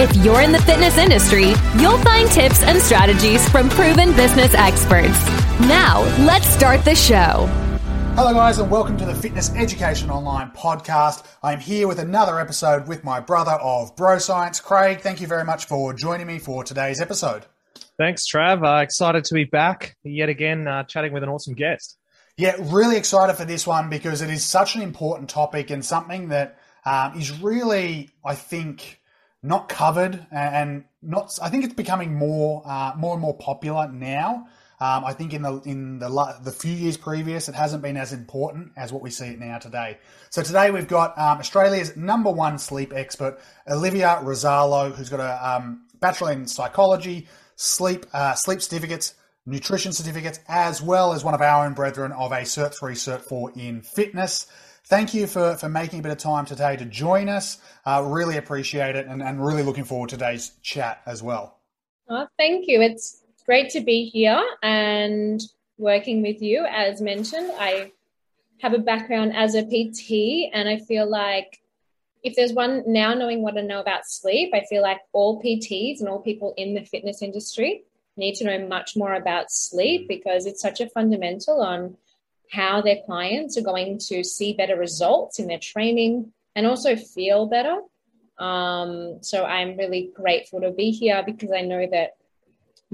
If you're in the fitness industry, you'll find tips and strategies from proven business experts. Now, let's start the show. Hello, guys, and welcome to the Fitness Education Online podcast. I'm here with another episode with my brother of Bro Science, Craig. Thank you very much for joining me for today's episode. Thanks, Trav. Uh, excited to be back yet again, uh, chatting with an awesome guest. Yeah, really excited for this one because it is such an important topic and something that um, is really, I think, not covered and not. I think it's becoming more uh, more and more popular now. Um, I think in the in the the few years previous, it hasn't been as important as what we see it now today. So today we've got um, Australia's number one sleep expert, Olivia Arezzolo, who's got a um, bachelor in psychology, sleep uh, sleep certificates, nutrition certificates, as well as one of our own brethren of a Cert three, Cert four in fitness thank you for, for making a bit of time today to join us. Uh, really appreciate it and, and really looking forward to today's chat as well. Oh, thank you. It's great to be here and working with you. As mentioned, I have a background as a PT, and I feel like if there's one now knowing what I know about sleep, I feel like all PTs and all people in the fitness industry need to know much more about sleep because it's such a fundamental on how their clients are going to see better results in their training and also feel better. Um, so I'm really grateful to be here because I know that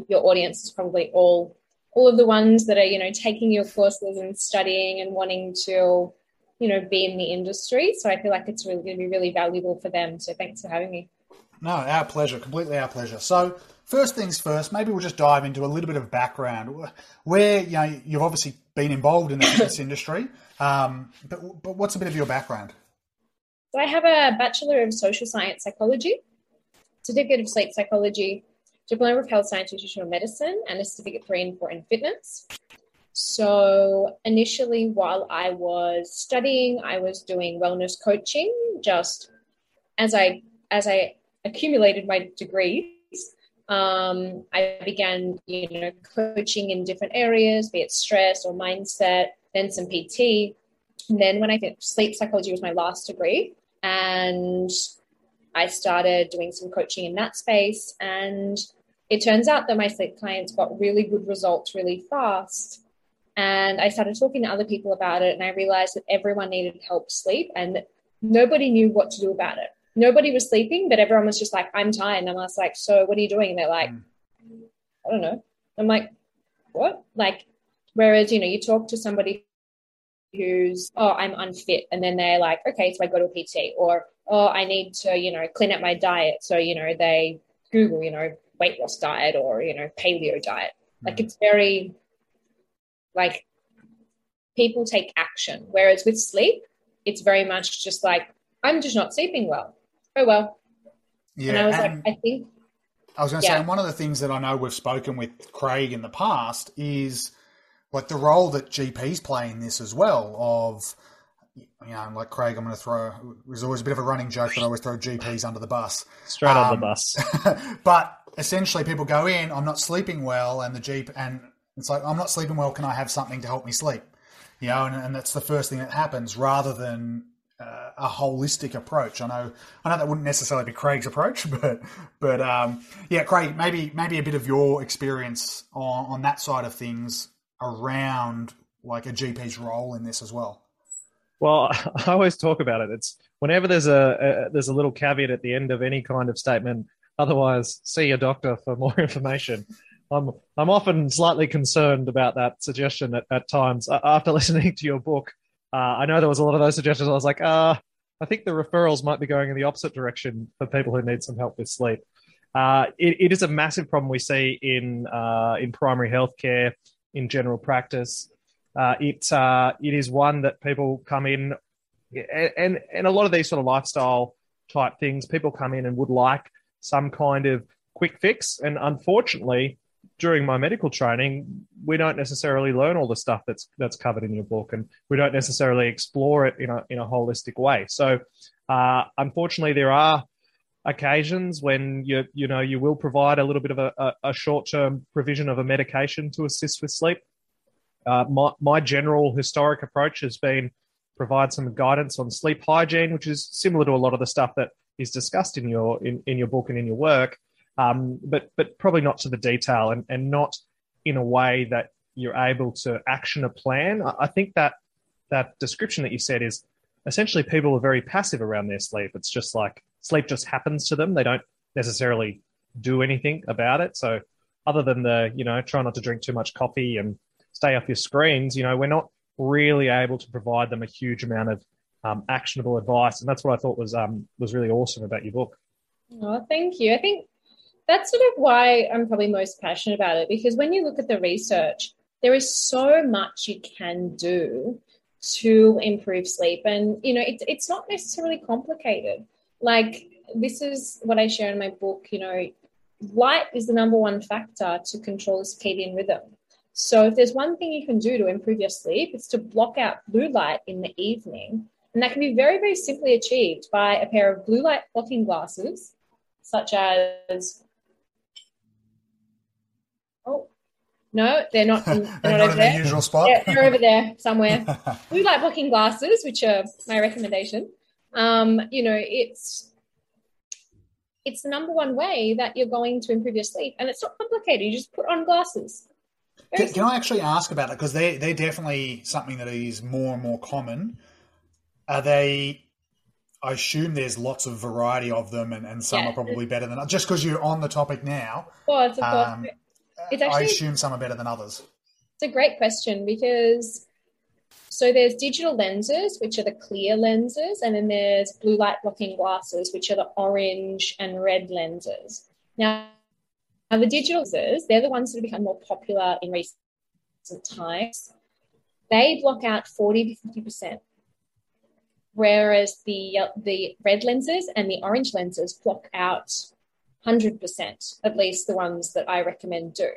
your audience is probably all all of the ones that are you know taking your courses and studying and wanting to you know be in the industry. So I feel like it's really going to be really valuable for them. So thanks for having me. No, our pleasure, completely our pleasure. So first things first, maybe we'll just dive into a little bit of background. Where you know you've obviously been involved in the fitness industry, um, but but what's a bit of your background? So I have a bachelor of social science psychology, certificate of sleep psychology, diploma of health science nutritional medicine, and a certificate three in four in fitness. So initially, while I was studying, I was doing wellness coaching. Just as I as I accumulated my degree, um, I began, you know, coaching in different areas, be it stress or mindset, then some PT. And then when I finished sleep psychology was my last degree, and I started doing some coaching in that space. And it turns out that my sleep clients got really good results really fast. And I started talking to other people about it, and I realized that everyone needed help sleep, and nobody knew what to do about it nobody was sleeping, but everyone was just like, I'm tired. And I was like, so what are you doing? And they're like. I don't know. I'm like, what? Like, whereas, you know, you talk to somebody who's, oh, I'm unfit. And then they're like, okay, so I go to a PT or, oh, I need to, you know, clean up my diet. So, you know, they Google, you know, weight loss diet or, you know, paleo diet. Mm. Like it's very, like, people take action. Whereas with sleep, it's very much just like, I'm just not sleeping well oh well. Yeah, and I was and like, I think. I was going to yeah. say, and one of the things that I know we've spoken with Craig in the past is like the role that GPs play in this as well. Of you know, like Craig, I'm going to throw. There's always a bit of a running joke that I always throw GPs under the bus. Straight um, under the bus. but essentially, people go in. I'm not sleeping well, and the GP and it's like I'm not sleeping well. Can I have something to help me sleep? You know, and, and that's the first thing that happens, rather than uh, a holistic approach. I know, I know that wouldn't necessarily be Craig's approach, but but um, yeah, Craig, maybe maybe a bit of your experience on, on that side of things around like a GP's role in this as well. Well, I always talk about it. It's whenever there's a, a there's a little caveat at the end of any kind of statement. Otherwise, see your doctor for more information. I'm I'm often slightly concerned about that suggestion at, at times after listening to your book. Uh, I know there was a lot of those suggestions. I was like, uh, I think the referrals might be going in the opposite direction for people who need some help with sleep. Uh, it, it is a massive problem we see in uh, in primary healthcare, in general practice. Uh, it uh, it is one that people come in, and, and and a lot of these sort of lifestyle type things, people come in and would like some kind of quick fix, and unfortunately, during my medical training, we don't necessarily learn all the stuff that's that's covered in your book, and we don't necessarily explore it in a in a holistic way. So, uh, unfortunately, there are occasions when you you know you will provide a little bit of a, a short term provision of a medication to assist with sleep. Uh, my my general historic approach has been provide some guidance on sleep hygiene, which is similar to a lot of the stuff that is discussed in your in, in your book and in your work, um, but but probably not to the detail and, and not in a way that you're able to action a plan. I, think that that description that you said is essentially people are very passive around their sleep. It's just like sleep just happens to them. They don't necessarily do anything about it. So other than the, you know, try not to drink too much coffee and stay off your screens, you know, we're not really able to provide them a huge amount of um, actionable advice. And that's what I thought was um, was really awesome about your book. Oh, thank you. I think that's sort of why I'm probably most passionate about it because when you look at the research, there is so much you can do to improve sleep, and you know it's it's not necessarily complicated. Like this is what I share in my book. You know, light is the number one factor to control the circadian rhythm. So if there's one thing you can do to improve your sleep, it's to block out blue light in the evening. And that can be very, very simply achieved by a pair of blue light blocking glasses, such as Oh, no, they're not. In, they're, they're not, over there. usual spot. They're, they're, over there somewhere. we like blocking glasses, which are my recommendation. Um, you know, it's it's the number one way that you're going to improve your sleep, and it's not complicated. You just put on glasses. Can, can, I actually ask about that because they they're definitely something that is more and more common. Are they? I assume there's lots of variety of them, and, and some yeah. are probably better than just because you're on the topic now. Well, of course. Um, it's actually, I assume some are better than others. It's a great question because so there's digital lenses, which are the clear lenses, and then there's blue light blocking glasses, which are the orange and red lenses. Now, now the digital lenses, they're the ones that have become more popular in recent times. They block out 40 to 50%, whereas the, the red lenses and the orange lenses block out 100%, at least the ones that I recommend do.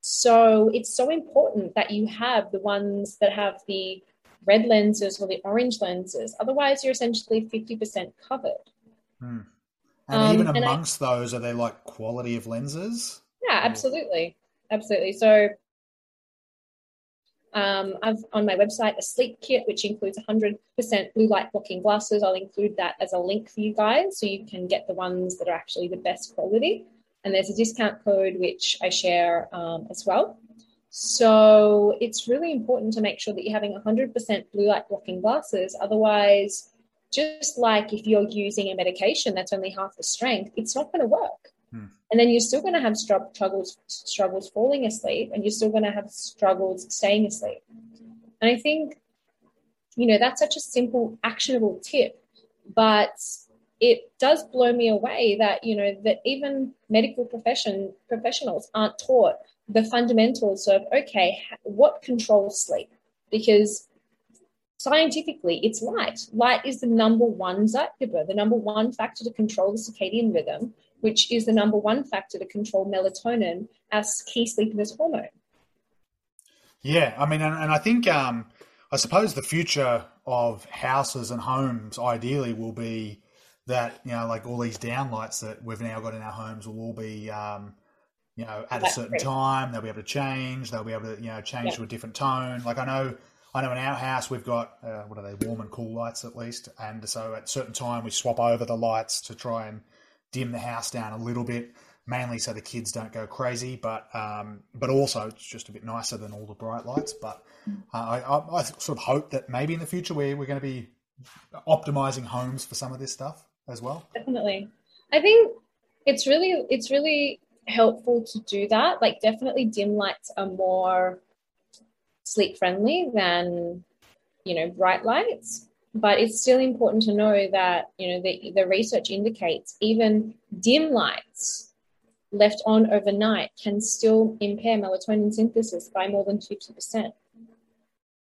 So it's so important that you have the ones that have the red lenses or the orange lenses. Otherwise, you're essentially 50% covered. Hmm. And um, even amongst and I, those, are they like quality of lenses? Yeah, absolutely. Absolutely. So um, I've on my website a sleep kit, which includes 100% blue light blocking glasses. I'll include that as a link for you guys so you can get the ones that are actually the best quality. And there's a discount code which I share um, as well. So it's really important to make sure that you're having 100% blue light blocking glasses. Otherwise, just like if you're using a medication that's only half the strength, it's not going to work. Hmm. And then you're still going to have struggles, struggles falling asleep, and you're still going to have struggles staying asleep. And I think, you know, that's such a simple, actionable tip, but it does blow me away that you know that even medical profession professionals aren't taught the fundamentals of okay, what controls sleep? Because scientifically, it's light. Light is the number one Zeitgeber, the number one factor to control the circadian rhythm, which is the number one factor to control melatonin, our key sleepiness hormone. Yeah, I mean, and, and I think, um, I suppose the future of houses and homes ideally will be that, you know, like all these downlights that we've now got in our homes will all be, um, you know, at That's a certain time. They'll be able to change. They'll be able to, you know, change yeah. to a different tone. Like I know, I know in our house we've got uh, what are they, warm and cool lights at least, and so at certain time we swap over the lights to try and dim the house down a little bit, mainly so the kids don't go crazy, but um, but also it's just a bit nicer than all the bright lights. But uh, I, I, sort of hope that maybe in the future we're, we're going to be optimizing homes for some of this stuff as well. Definitely, I think it's really it's really helpful to do that. Like definitely dim lights are more sleep friendly than you know bright lights but it's still important to know that you know the, the research indicates even dim lights left on overnight can still impair melatonin synthesis by more than 50%.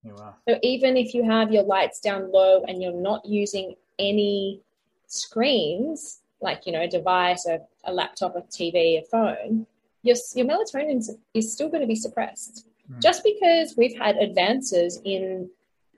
Wow. So even if you have your lights down low and you're not using any screens, like you know, a device, a, a laptop, a TV, a phone, your, your melatonin is still going to be suppressed. Mm. Just because we've had advances in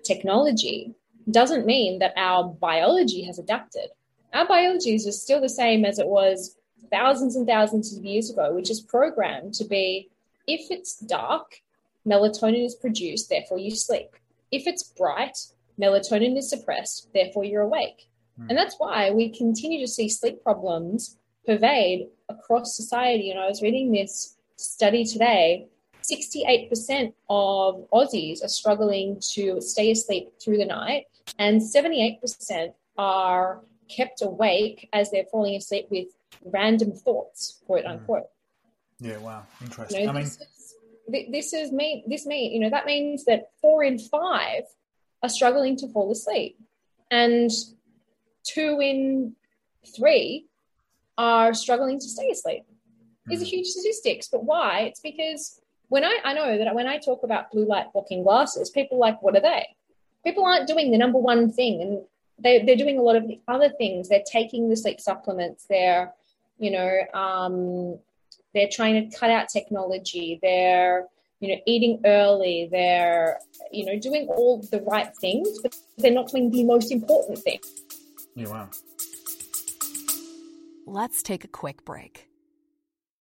technology doesn't mean that our biology has adapted. Our biology is just still the same as it was thousands and thousands of years ago, which is programmed to be if it's dark, melatonin is produced, therefore you sleep. If it's bright, melatonin is suppressed, therefore you're awake. Mm. And that's why we continue to see sleep problems pervade across society. And I was reading this study today 68% of Aussies are struggling to stay asleep through the night, and 78% are kept awake as they're falling asleep with random thoughts, quote hmm. unquote. Yeah, wow, interesting. You know, I mean, this is, this is me. This mean you know that means that four in five are struggling to fall asleep, and two in three are struggling to stay asleep. These are hmm. huge statistics, but why? It's because when I, I know that when I talk about blue light blocking glasses, people like, what are they? People aren't doing the number one thing, and they, they're doing a lot of the other things. They're taking the sleep supplements. They're, you know, um, they're trying to cut out technology. They're, you know, eating early. They're, you know, doing all the right things, but they're not doing the most important thing. Yeah, wow. Let's take a quick break.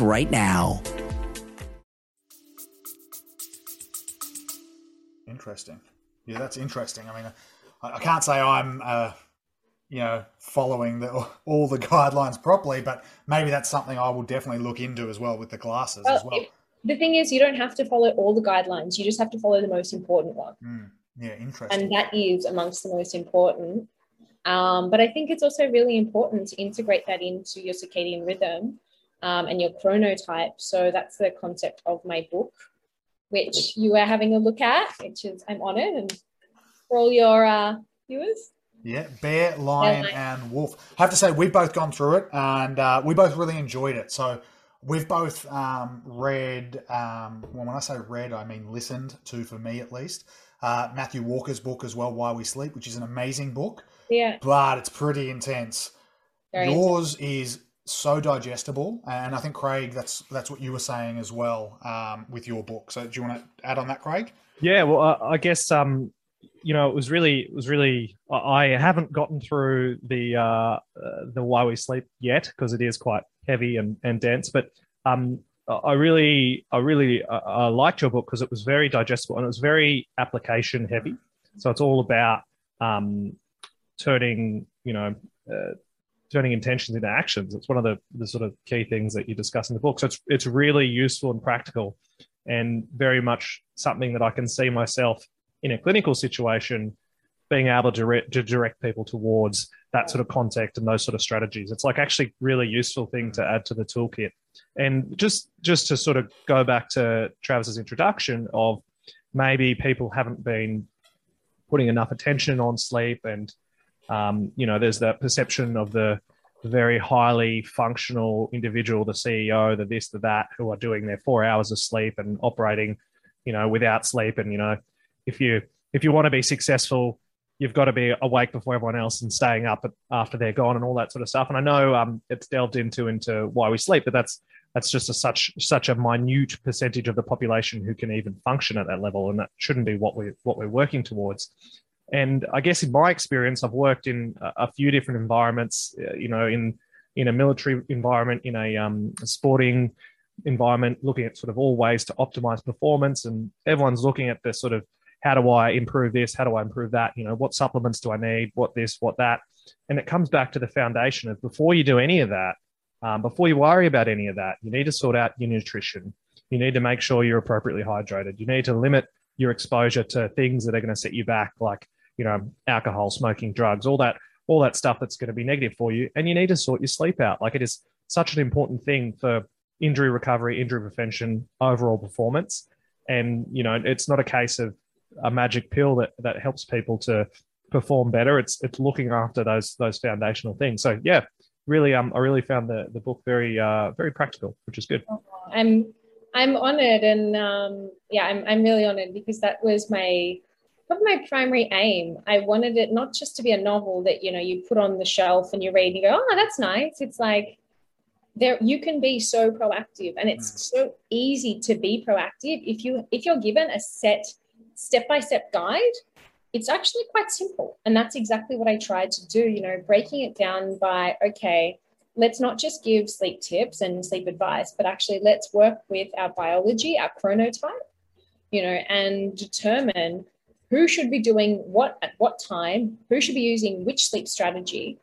right now now. Interesting. Yeah, that's interesting. I mean, I, I can't say I'm, uh, you know, following the, all the guidelines properly, but maybe that's something I will definitely look into as well with the glasses well, as well. If, the thing is, you don't have to follow all the guidelines. You just have to follow the most important one. Mm, yeah, interesting. And that is amongst the most important. Um, but I think it's also really important to integrate that into your circadian rhythm um, and your chronotype. So that's the concept of my book, which you are having a look at, which is I'm on it, and for all your uh, viewers. Yeah, Bear, Lion, Bear, and Wolf. I have to say, we've both gone through it, and uh, we both really enjoyed it. So we've both um, read. Um, well, when I say read, I mean listened to, for me at least. Uh, Matthew Walker's book as well, Why We Sleep, which is an amazing book. Yeah. But it's pretty intense. Very Yours intense. is so digestible, and I think Craig, that's that's what you were saying as well um, with your book. So, do you want to add on that, Craig? Yeah, well, uh, I guess um, you know it was really it was really I haven't gotten through the uh, uh, the Why We Sleep yet because it is quite heavy and, and dense, but um, I really I really uh, I liked your book because it was very digestible and it was very application heavy. So it's all about um, turning you know uh, turning intentions into actions. It's one of the, the sort of key things that you discuss in the book. So it's, it's really useful and practical and very much something that I can see myself in a clinical situation being able to, re- to direct people towards that sort of contact and those sort of strategies. It's like actually really useful thing to add to the toolkit. And just just to sort of go back to Travis's introduction of maybe people haven't been putting enough attention on sleep and um, you know, there's that perception of the very highly functional individual, the CEO, the this, the that, who are doing their four hours of sleep and operating, you know, without sleep. And you know, if you if you want to be successful, you've got to be awake before everyone else and staying up after they're gone and all that sort of stuff. And I know um, it's delved into into why we sleep, but that's that's just a, such such a minute percentage of the population who can even function at that level, and that shouldn't be what we what we're working towards. And I guess in my experience, I've worked in a, few different environments. Uh, you know, in in a military environment, in a, um, a sporting environment, looking at sort of all ways to optimize performance, and everyone's looking at the sort of how do I improve this? How do I improve that? You know, what supplements do I need? What this? What that? And it comes back to the foundation of before you do any of that, um, before you worry about any of that, you need to sort out your nutrition. You need to make sure you're appropriately hydrated. You need to limit your exposure to things that are going to set you back, like you know, alcohol, smoking, drugs, all that, all that stuff that's going to be negative for you. And you need to sort your sleep out. Like it is such an important thing for injury recovery, injury prevention, overall performance. And you know, it's not a case of a magic pill that that helps people to perform better. It's it's looking after those those foundational things. So yeah, really, um, I really found the the book very uh very practical, which is good. I'm I'm honored, and um, yeah, I'm I'm really honored because that was my probably my primary aim. I wanted it not just to be a novel that you know you put on the shelf and you read and you go, oh, that's nice. It's like there you can be so proactive, and it's mm. so easy to be proactive if you if you're given a set step by step guide. It's actually quite simple, and that's exactly what I tried to do. You know, breaking it down by okay, let's not just give sleep tips and sleep advice, but actually let's work with our biology, our chronotype, you know, and determine who should be doing what at what time, who should be using which sleep strategy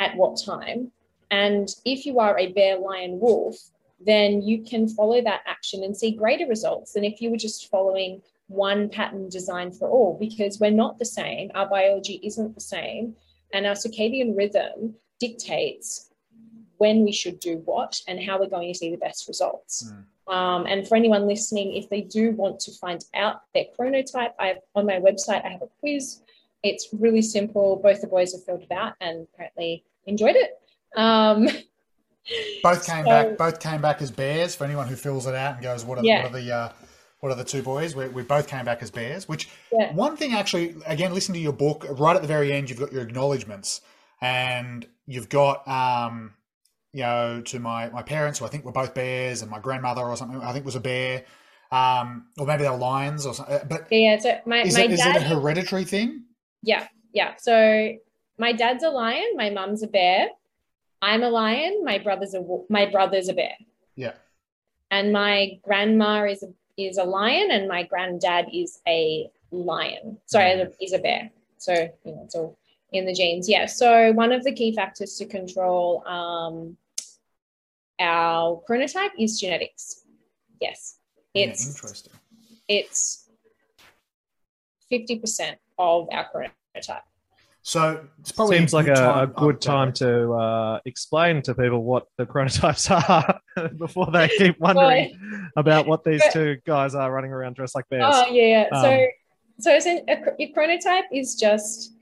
at what time. And if you are a bear, lion, wolf, then you can follow that action and see greater results than if you were just following one pattern designed for all, because we're not the same. Our biology isn't the same. And our circadian rhythm dictates when we should do what and how we're going to see the best results. Mm. Um, and for anyone listening, if they do want to find out their chronotype, I have on my website, I have a quiz. It's really simple. Both the boys have filled it out and apparently enjoyed it. Um, both came so, back. Both came back as bears. For anyone who fills it out and goes, "What are, yeah. what are the uh, what are the two boys?" We, we both came back as bears. Which yeah. one thing actually, again, listen to your book. Right at the very end, you've got your acknowledgements, and you've got um, you know, to my, my parents, who I think were both bears, and my grandmother or something, I think was a bear. Um, or maybe they were lions or something. But yeah, so my, is, my it, dad, is it a hereditary thing? Yeah, yeah. So my dad's a lion, my mum's a bear. I'm a lion, my brother's a my brother's a bear. Yeah. And my grandma is a, is a lion, and my granddad is a lion. Sorry, mm. is a bear. So you know, it's all in the genes. Yeah. So one of the key factors to control um, our chronotype is genetics. Yes. It's yeah, interesting. It's 50% of our chronotype. So it probably seems like a, time, a good time to uh, explain to people what the chronotypes are before they keep wondering well, about what these two guys are running around dressed like bears. Oh yeah, um, so so a, a chronotype is just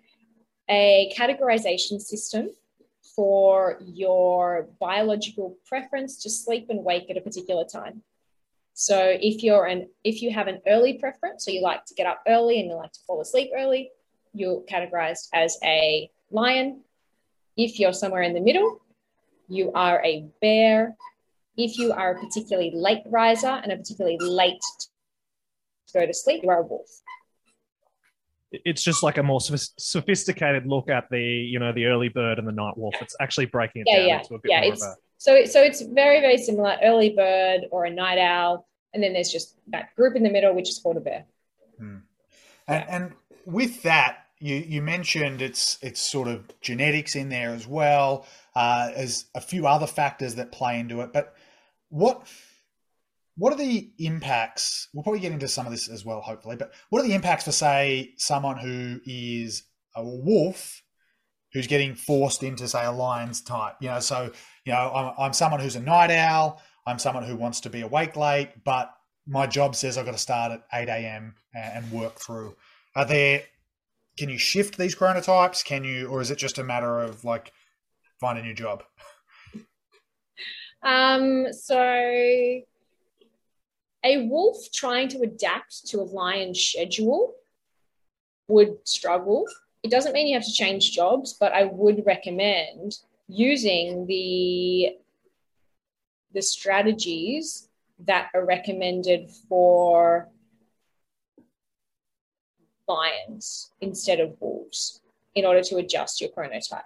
a categorization system for your biological preference to sleep and wake at a particular time. So if you're an if you have an early preference, so you like to get up early and you like to fall asleep early, you're categorized as a lion. If you're somewhere in the middle, you are a bear. If you are a particularly late riser and a particularly late to go to sleep, you are a wolf it's just like a more sophisticated look at the you know the early bird and the night wolf. It's actually breaking it yeah, down yeah. into a bit yeah, more it's, of a. So so it's very very similar. Early bird or a night owl, and then there's just that group in the middle, which is called a bear. Hmm. And, and with that, you you mentioned it's it's sort of genetics in there as well uh, as a few other factors that play into it. But what what are the impacts? We'll probably get into some of this as well, hopefully. But what are the impacts for, say, someone who is a wolf who's getting forced into, say, a lion's type? You know, so you know, I'm, I'm someone who's a night owl. I'm someone who wants to be awake late, but my job says I've got to start at 8 a.m. and work through. Are there? Can you shift these chronotypes? Can you, or is it just a matter of like find a new job? Um. So a wolf trying to adapt to a lion's schedule would struggle. It doesn't mean you have to change jobs, but I would recommend using the the strategies that are recommended for lions instead of wolves in order to adjust your chronotype.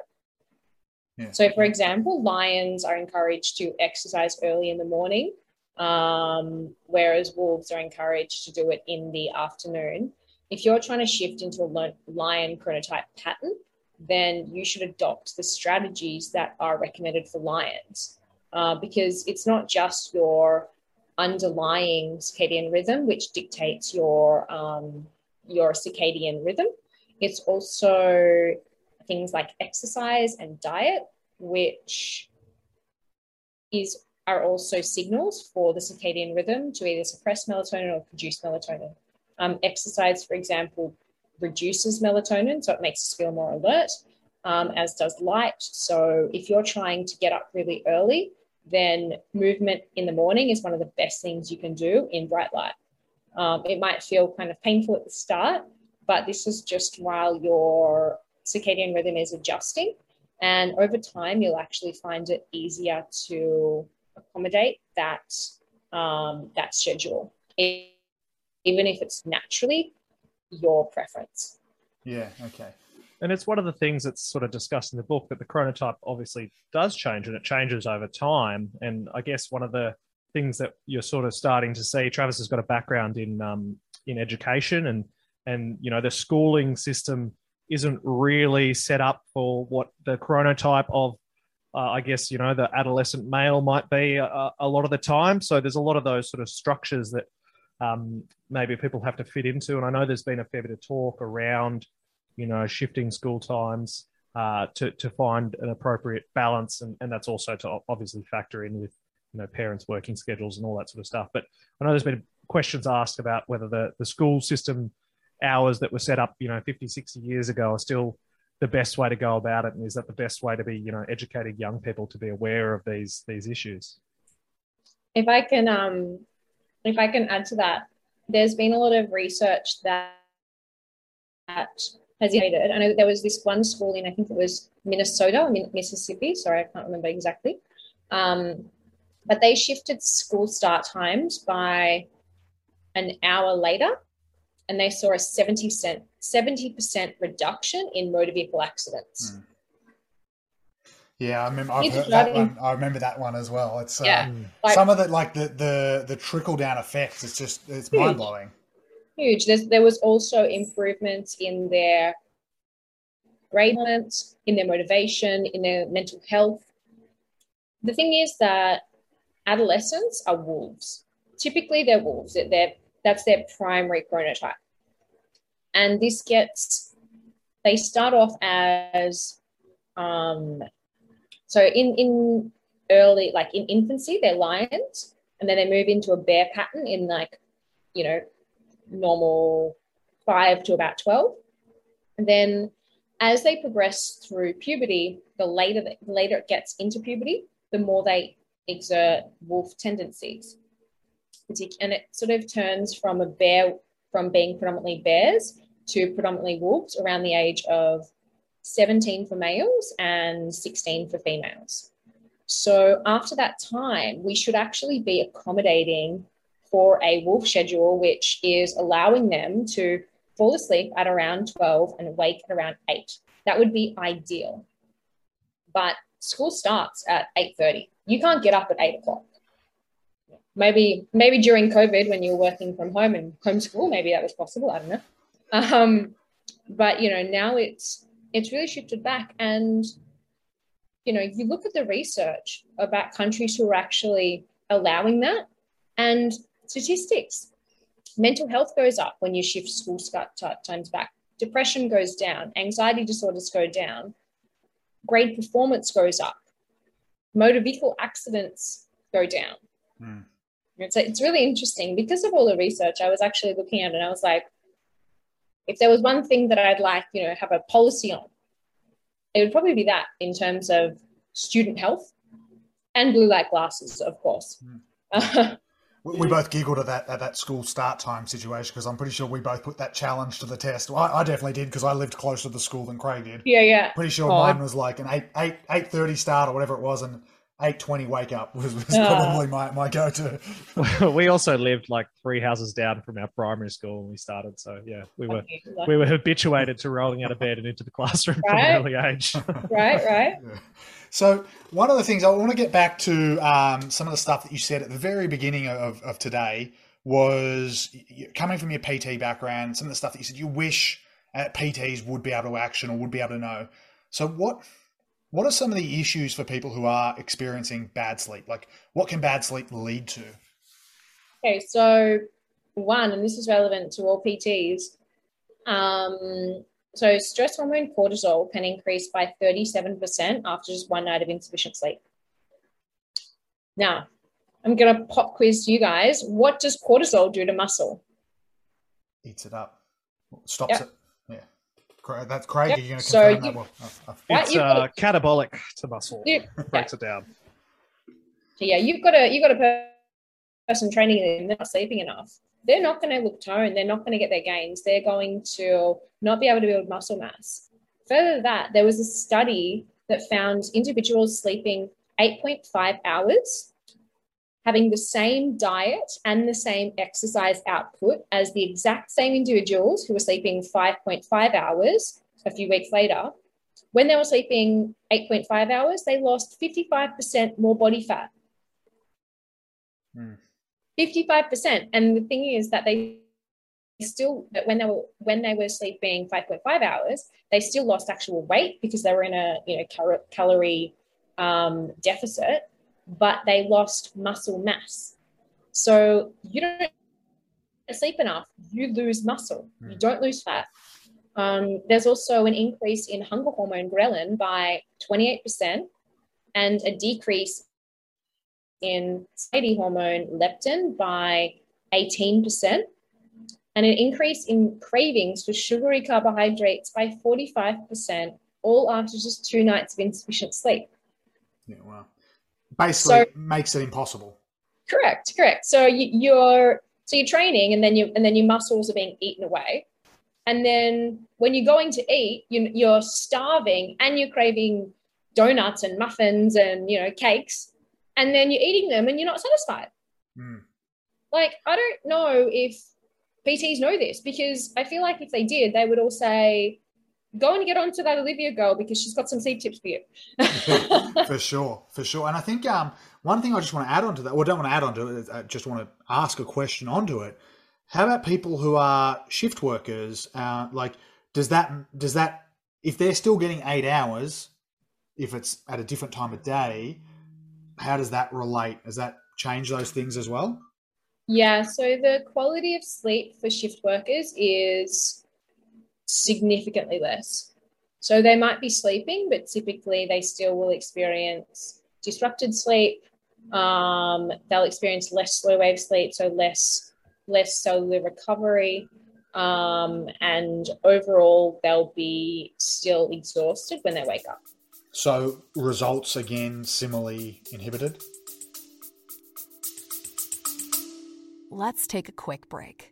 Yeah. So, for example, lions are encouraged to exercise early in the morning um, whereas wolves are encouraged to do it in the afternoon. If you're trying to shift into a lion chronotype pattern, then you should adopt the strategies that are recommended for lions uh, because it's not just your underlying circadian rhythm which dictates your um, your circadian rhythm. It's also things like exercise and diet, which is are also signals for the circadian rhythm to either suppress melatonin or produce melatonin. Um, exercise, for example, reduces melatonin, so it makes us feel more alert, um, as does light. So if you're trying to get up really early, then movement in the morning is one of the best things you can do in bright light. Um, it might feel kind of painful at the start, but this is just while your circadian rhythm is adjusting. And over time, you'll actually find it easier to accommodate that um, that schedule, even if it's naturally your preference. Yeah. Okay. And it's one of the things that's sort of discussed in the book that the chronotype obviously does change and it changes over time. And I guess one of the things that you're sort of starting to see, Travis has got a background in um, in education and and you know the schooling system isn't really set up for what the chronotype of uh, I guess you know the adolescent male might be a, a, lot of the time. So there's a lot of those sort of structures that um, maybe people have to fit into. And I know there's been a fair bit of talk around you know shifting school times uh, to to find an appropriate balance, and, and that's also to obviously factor in with you know parents' working schedules and all that sort of stuff. But I know there's been questions asked about whether the the school system hours that were set up you know 50 60 years ago are still the best way to go about it and is that the best way to be you know educating young people to be aware of these these issues? If i can um if i can add to that there's been a lot of research that, that has indicated i know there was this one school in i think it was minnesota mississippi sorry i can't remember exactly um, but they shifted school start times by an hour later and they saw a 70 percent 70% reduction in motor vehicle accidents. Mm. Yeah, I remember. I've heard that one. I remember that one as well. It's uh, yeah, like, some of the like the the the trickle down effects. It's just it's mind blowing. Huge. There's, there was also improvements in their gradient, in their motivation, in their mental health. The thing is that adolescents are wolves. Typically, they're wolves. They're, that's their primary chronotype. And this gets, they start off as, um, so in, in early, like in infancy, they're lions, and then they move into a bear pattern in like, you know, normal five to about 12. And then as they progress through puberty, the later, the later it gets into puberty, the more they exert wolf tendencies. And it sort of turns from a bear, from being predominantly bears to predominantly wolves around the age of 17 for males and 16 for females. So after that time, we should actually be accommodating for a wolf schedule, which is allowing them to fall asleep at around 12 and wake at around 8. That would be ideal. But school starts at 8.30. You can't get up at 8 o'clock. Maybe, maybe during COVID when you were working from home and homeschool, maybe that was possible. I don't know. Um, but you know, now it's it's really shifted back, and you know, you look at the research about countries who are actually allowing that, and statistics. Mental health goes up when you shift school start times back. Depression goes down. Anxiety disorders go down. Grade performance goes up. Motor vehicle accidents go down. Mm. It's, it's really interesting because of all the research. I was actually looking at and I was like, if there was one thing that I'd like, you know, have a policy on, it would probably be that in terms of student health and blue light glasses, of course. Mm. we both giggled at that at that school start time situation because I'm pretty sure we both put that challenge to the test. Well, I, I, definitely did because I lived closer to the school than Craig did. Yeah, yeah. Pretty sure oh, mine was like an eight eight eight thirty start or whatever it was, and eight twenty wake up was, was uh, probably my, my go to. we also lived like three houses down from our primary school when we started, so yeah, we were we were habituated to rolling out of bed and into the classroom right? from an early age. right, right. Yeah. So one of the things I want to get back to um, some of the stuff that you said at the very beginning of, of today was coming from your PT background. Some of the stuff that you said you wish uh, PTs would be able to action or would be able to know. So what what are some of the issues for people who are experiencing bad sleep? Like, what can bad sleep lead to? Okay, so one, and this is relevant to all PTs. Um, so, stress hormone cortisol can increase by 37% after just one night of insufficient sleep. Now, I'm going to pop quiz you guys. What does cortisol do to muscle? Eats it up. Stops Yep. it. Yeah. Cra- That's Craig. Yep. You're going to So confirm that you- one. Oh, oh. It's you've got uh, catabolic to muscle. You- Breaks it down. Yeah, you've got a you've got a person training and They're not sleeping enough. They're not going to look toned. They're not going to get their gains. They're going to not be able to build muscle mass. Further to that, there was a study that found individuals sleeping 8.5 hours, having the same diet and the same exercise output as the exact same individuals who were sleeping 5.5 hours a few weeks later. When they were sleeping 8.5 hours, they lost 55% more body fat. Hmm. 55%. And the thing is that they still that when they were when they were sleeping 5.5 hours, they still lost actual weight because they were in a you know cal- calorie um, deficit, but they lost muscle mass. So you don't sleep enough, you lose muscle. You don't lose fat. Um, there's also an increase in hunger hormone ghrelin by 28% and a decrease in satiety hormone leptin by 18%, and an increase in cravings for sugary carbohydrates by 45%, all after just two nights of insufficient sleep. Yeah, wow. Basically, So- makes it impossible. Correct, correct. So you, you're so you're training, and then you and then your muscles are being eaten away, and then when you're going to eat, you, you're starving and you're craving donuts and muffins and you know cakes, and then you're eating them and you're not satisfied. Mm. Like I don't know if PTs know this because I feel like if they did, they would all say, "Go and get onto that Olivia girl because she's got some seed tips for you." for sure, for sure. And I think um, one thing I just want to add on to that, or don't want to add on to it, I just want to ask a question onto it. How about people who are shift workers? Uh, like, does that does that if they're still getting eight hours, if it's at a different time of day, how does that relate? Does that change those things as well? Yeah, so the quality of sleep for shift workers is significantly less. So they might be sleeping, but typically they still will experience disrupted sleep. Um, they'll experience less slow wave sleep, so less less cellular recovery. Um, and overall, they'll be still exhausted when they wake up. So results again similarly inhibited. Let's take a quick break.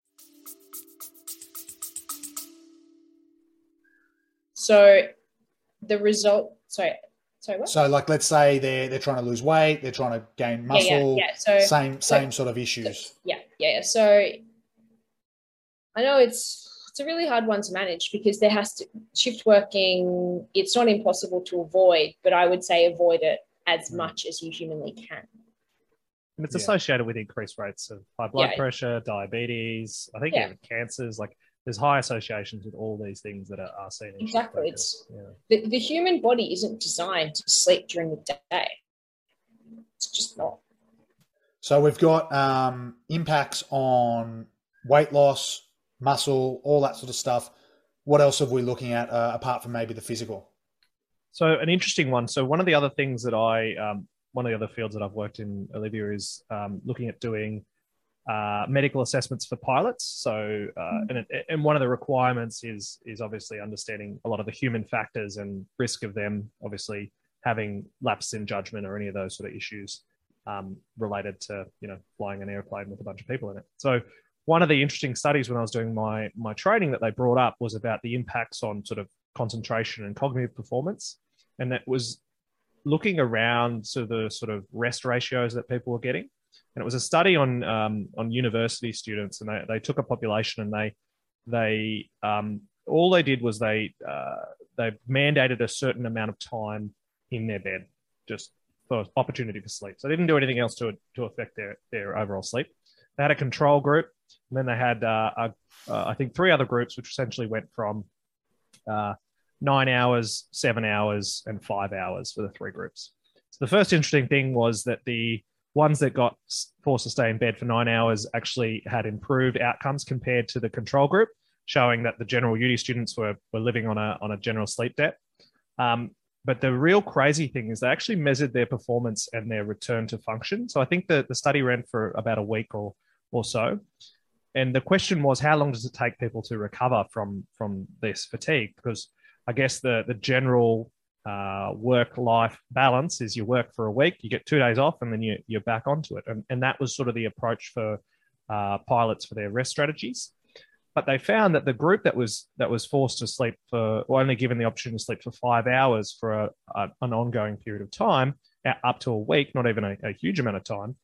So the result, sorry, sorry, what? So, like, let's say they're they're trying to lose weight, they're trying to gain Yeah, yeah, muscle, yeah. So- same so- same sort of issues. yeah, yeah. yeah. So I know it's it's a really hard one to manage because there has to shift working. It's not impossible to avoid, but I would say avoid it as mm. much as you humanly can. And it's Yeah. associated with increased rates of high blood Yeah. pressure, diabetes, I think Yeah. even cancers. Like there's high associations with all these things that are, are seen. In Exactly. workers. Yeah. The, the human body isn't designed to sleep during the day. It's just not. So we've got um, impacts on weight loss, muscle, all that sort of stuff. What else are we looking at uh, apart from maybe the physical? So an interesting one. So one of the other things that I, um, one of the other fields that I've worked in, Olivia, is um, looking at doing uh, medical assessments for pilots. So uh, and, it, and one of the requirements is is obviously understanding a lot of the human factors and risk of them, obviously having lapse in judgment or any of those sort of issues um, related to you know flying an airplane with a bunch of people in it. So one of the interesting studies when I was doing my my training that they brought up was about the impacts on sort of concentration and cognitive performance, and that was looking around to the sort of rest ratios that people were getting. And it was a study on um, on university students, and they, they took a population and they they um, all they did was they uh, they mandated a certain amount of time in their bed, just for opportunity for sleep. So they didn't do anything else to to affect their their overall sleep. They had a control group, and then they had uh, a, uh, I think three other groups, which essentially went from uh, nine hours, seven hours, and five hours for the three groups. So the first interesting thing was that the ones that got forced to stay in bed for nine hours actually had improved outcomes compared to the control group, showing that the general uni students were, were living on a, on a general sleep debt. Um, but the real crazy thing is they actually measured their performance and their return to function. So I think that the study ran for about a week or, or so. And the question was, how long does it take people to recover from, from this fatigue? Because I guess the, the general uh, work life balance is you work for a week, you get two days off, and then you, you're back onto it. And, and that was sort of the approach for uh, pilots for their rest strategies. But they found that the group that was that was forced to sleep for, or only given the option to sleep for five hours for a, a, an ongoing period of time, up to a week, not even a, a huge amount of time,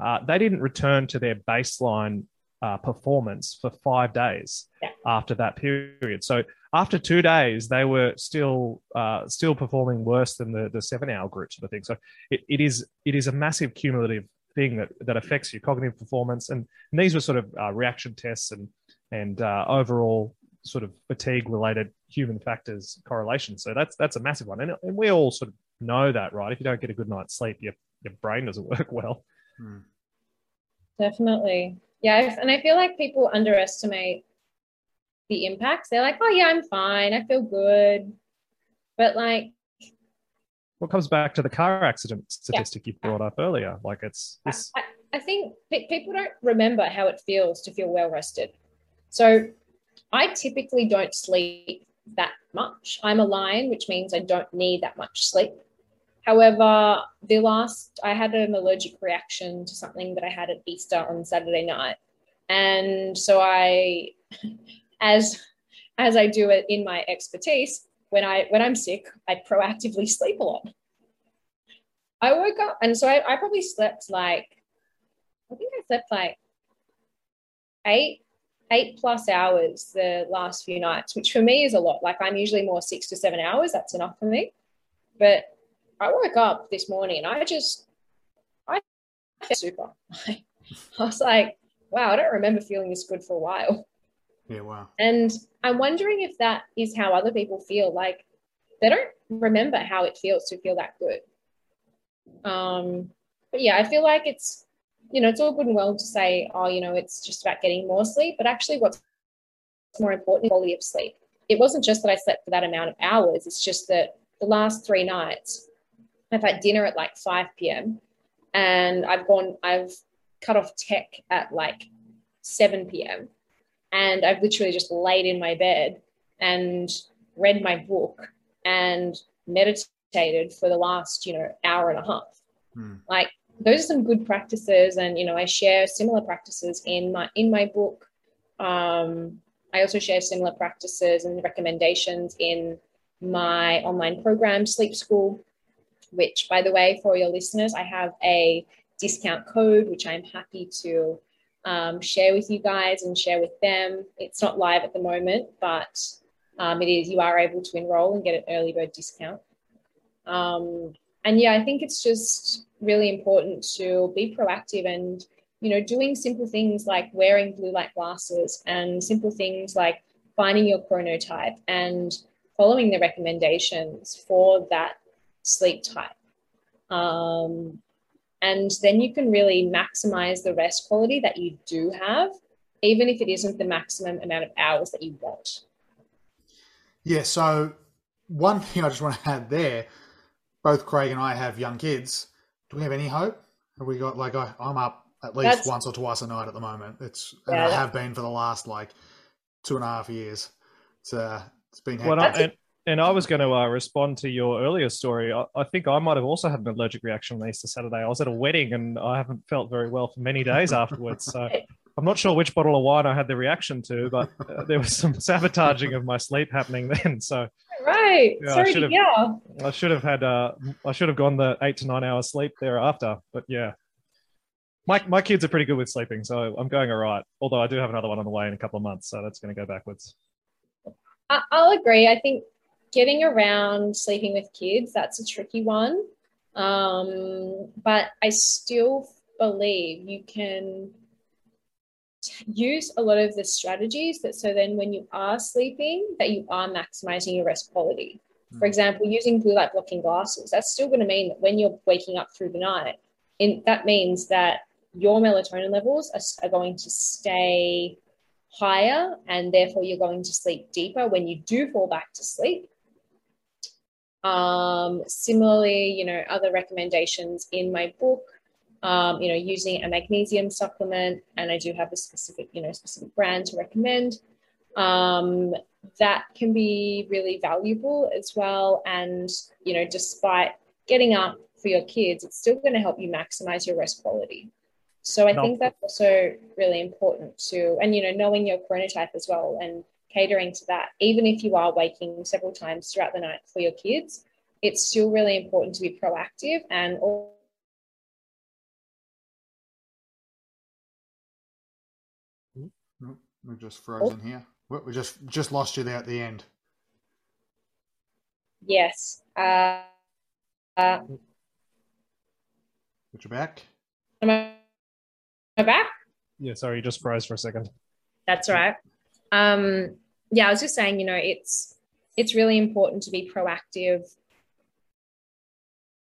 uh, they didn't return to their baseline uh, performance for five days yeah. after that period. So after two days, they were still uh, still performing worse than the, the seven hour group sort of thing. So it, it is it is a massive cumulative thing that, that affects your cognitive performance. And, and these were sort of uh, reaction tests and and uh, overall sort of fatigue related human factors correlation. So that's that's a massive one, and, and we all sort of know that, right? If you don't get a good night's sleep, your your brain doesn't work well. Hmm. Definitely. Yeah, and I feel like people underestimate the impacts. They're like, "Oh yeah, I'm fine. I feel good," but like, what comes back to the car accident statistic yeah. you brought up earlier? Like, it's this. I, I think people don't remember how it feels to feel well rested. So, I typically don't sleep that much. I'm a lion, which means I don't need that much sleep. However, the last I had an allergic reaction to something that I had at Easter on Saturday night, and so I, as as I do it in my expertise, when I when I'm sick, I proactively sleep a lot. I woke up, and so I, I probably slept like, I think I slept like eight eight plus hours the last few nights, which for me is a lot. Like I'm usually more six to seven hours. That's enough for me. But I woke up this morning and I just, I felt super. I was like, wow, I don't remember feeling this good for a while. Yeah, wow. And I'm wondering if that is how other people feel. Like they don't remember how it feels to feel that good. Um, but yeah, I feel like it's, you know, it's all good and well to say, oh, you know, it's just about getting more sleep. But actually, what's more important, quality of sleep. It wasn't just that I slept for that amount of hours. It's just that the last three nights, I've had dinner at like 5 p.m. and I've gone, I've cut off tech at like 7 p.m. And I've literally just laid in my bed and read my book and meditated for the last, you know, hour and a half. Hmm. Like those are some good practices. And, you know, I share similar practices in my, in my book. Um, I also share similar practices and recommendations in my online program, Sleep School which, by the way, for your listeners, I have a discount code which I'm happy to um, share with you guys and share with them. It's not live at the moment, but um, it is. You are able to enroll and get an early bird discount. Um, and yeah, I think it's just really important to be proactive and you know doing simple things like wearing blue light glasses and simple things like finding your chronotype and following the recommendations for that sleep type. Um, and then you can really maximize the rest quality that you do have, even if it isn't the maximum amount of hours that you want. Yeah. So, one thing I just want to add there both Craig and I have young kids. Do we have any hope? Have we got like I, am up at least That's, once or twice a night at the moment. It's and I have been for the last like two and a half years. It's uh, it's been. Well, and, I was going to uh, respond to your earlier story. I, I, think I might have also had an allergic reaction on Easter Saturday. I was at a wedding and I haven't felt very well for many days afterwards. So I'm not sure which bottle of wine I had the reaction to, but uh, there was some sabotaging of my sleep happening then. So right, yeah, Sorry I should have. I should have had. Uh, I should have gone the eight to nine hours sleep thereafter. But yeah, my my kids are pretty good with sleeping, so I'm going all right. Although I do have another one on the way in a couple of months, so that's going to go backwards. I'll agree. I think getting around sleeping with kids, that's a tricky one. Um, but I still believe you can use a lot of the strategies that so then when you are sleeping that you are maximizing your rest quality for Mm. example using blue light blocking glasses that's still going to mean that when you're waking up through the night in, that means that your melatonin levels are, are going to stay higher and therefore you're going to sleep deeper when you do fall back to sleep um, similarly you know other recommendations in my book um, you know, using a magnesium supplement, and I do have a specific, you know, specific brand to recommend. Um, that can be really valuable as well. And, you know, despite getting up for your kids, it's still going to help you maximize your rest quality. So I No. think that's also really important to, and, you know, knowing your chronotype as well and catering to that, even if you are waking several times throughout the night for your kids, it's still really important to be proactive and all We're just frozen here. We we just just lost you there at the end. Yes. Uh, uh, But you're back. am I, am I back? Yeah, sorry, you just froze for a second. That's right. Um, yeah, I was just saying, you know, it's it's really important to be proactive,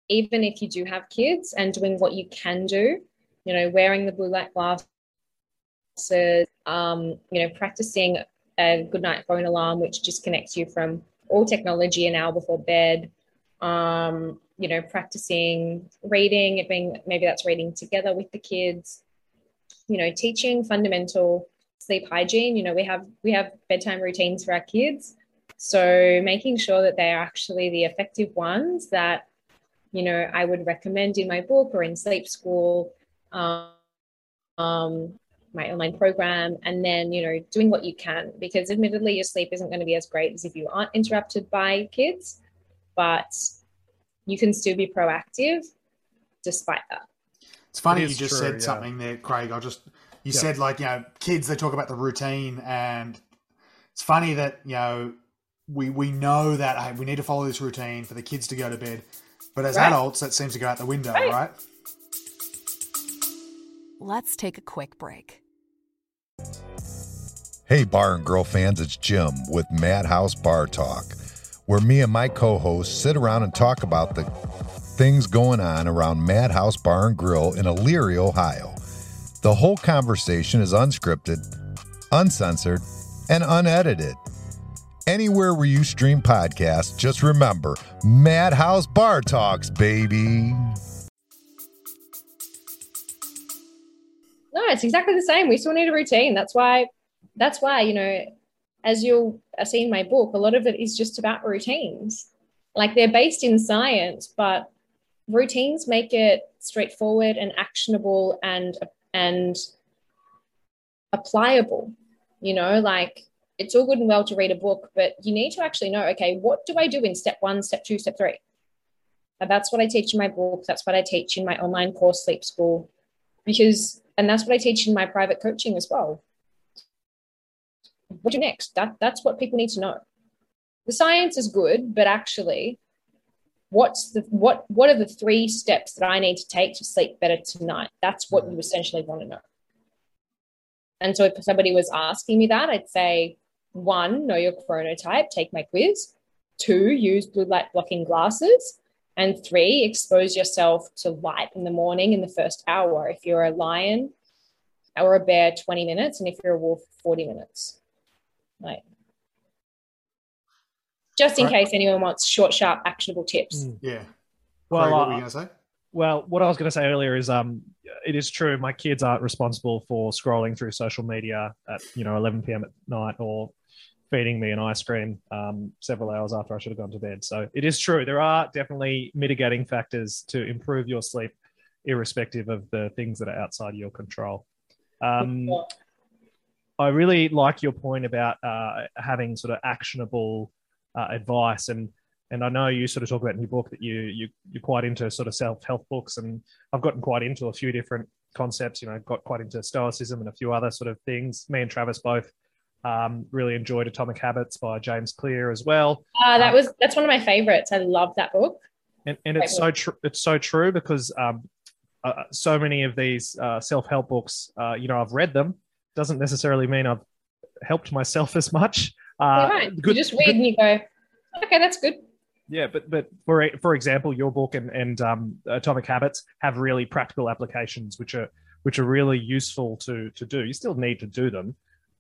even if you do have kids, and doing what you can do. You know, wearing the blue light glasses, um, you know, practicing a good night phone alarm, which disconnects you from all technology an hour before bed. Um, you know, practicing reading, it being maybe that's reading together with the kids. You know, teaching fundamental sleep hygiene. You know, we have we have bedtime routines for our kids, so making sure that they are actually the effective ones that you know I would recommend in my book or in sleep school. Um, um, my online program and then you know doing what you can because admittedly your sleep isn't going to be as great as if you aren't interrupted by kids but you can still be proactive despite that It's funny It you just true, said yeah. something there, Craig. i'll just you Yeah. said like you know kids they talk about the routine and it's funny that you know we we know that hey, we need to follow this routine for the kids to go to bed, but as Right. adults that seems to go out the window, Right. right? Let's take a quick break. Hey, Bar and Grill fans, it's Jim with Madhouse Bar Talk, where me and my co hosts sit around and talk about the things going on around Madhouse Bar and Grill in Elyria, Ohio. The whole conversation is unscripted, uncensored, and unedited. Anywhere where you stream podcasts, just remember Madhouse Bar Talks, baby. no it's exactly the same we still need a routine that's why that's why you know as you'll see in my book a lot of it is just about routines like they're based in science but routines make it straightforward and actionable and and applicable you know like it's all good and well to read a book but you need to actually know okay what do i do in step one step two step three? And that's what i teach in my book. That's what i teach in my online course sleep school because and that's what i teach in my private coaching as well. What do next? That that's what people need to know. The science is good but actually what's the what what are the three steps that i need to take to sleep better tonight? That's what you essentially want to know. And so if somebody was asking me that i'd say one know your chronotype take my quiz. Two use blue light blocking glasses. And three expose yourself to light in the morning in the first hour. If you're a lion or a bear 20 minutes. And if you're a wolf 40 minutes. Like just in Right. case anyone wants short sharp actionable tips Mm. Yeah. Well, Craig, what uh, were you going to say? Well, what I was going to say earlier is, um, it is true. My kids aren't responsible for scrolling through social media at you know 11 p.m. at night or feeding me an ice cream um, several hours after I should have gone to bed. So it is true. There are definitely mitigating factors to improve your sleep, irrespective of the things that are outside your control. Um, I really like your point about uh, having sort of actionable uh, advice and and I know you sort of talk about in your book that you you you're quite into sort of self help books, and I've gotten quite into a few different concepts. You know, got quite into stoicism and a few other sort of things. Me and Travis both um, really enjoyed Atomic Habits by James Clear as well. uh, that was that's one of my favorites i love that book and, and it's so true. It's so true because um, uh, so many of these uh, self help books, uh, you know, I've read them. Doesn't necessarily mean I've helped myself as much. Uh, right. Good, you just read good, and you go, okay, that's good. Yeah, but but for for example, your book and and um, Atomic Habits have really practical applications, which are which are really useful to to do. You still need to do them,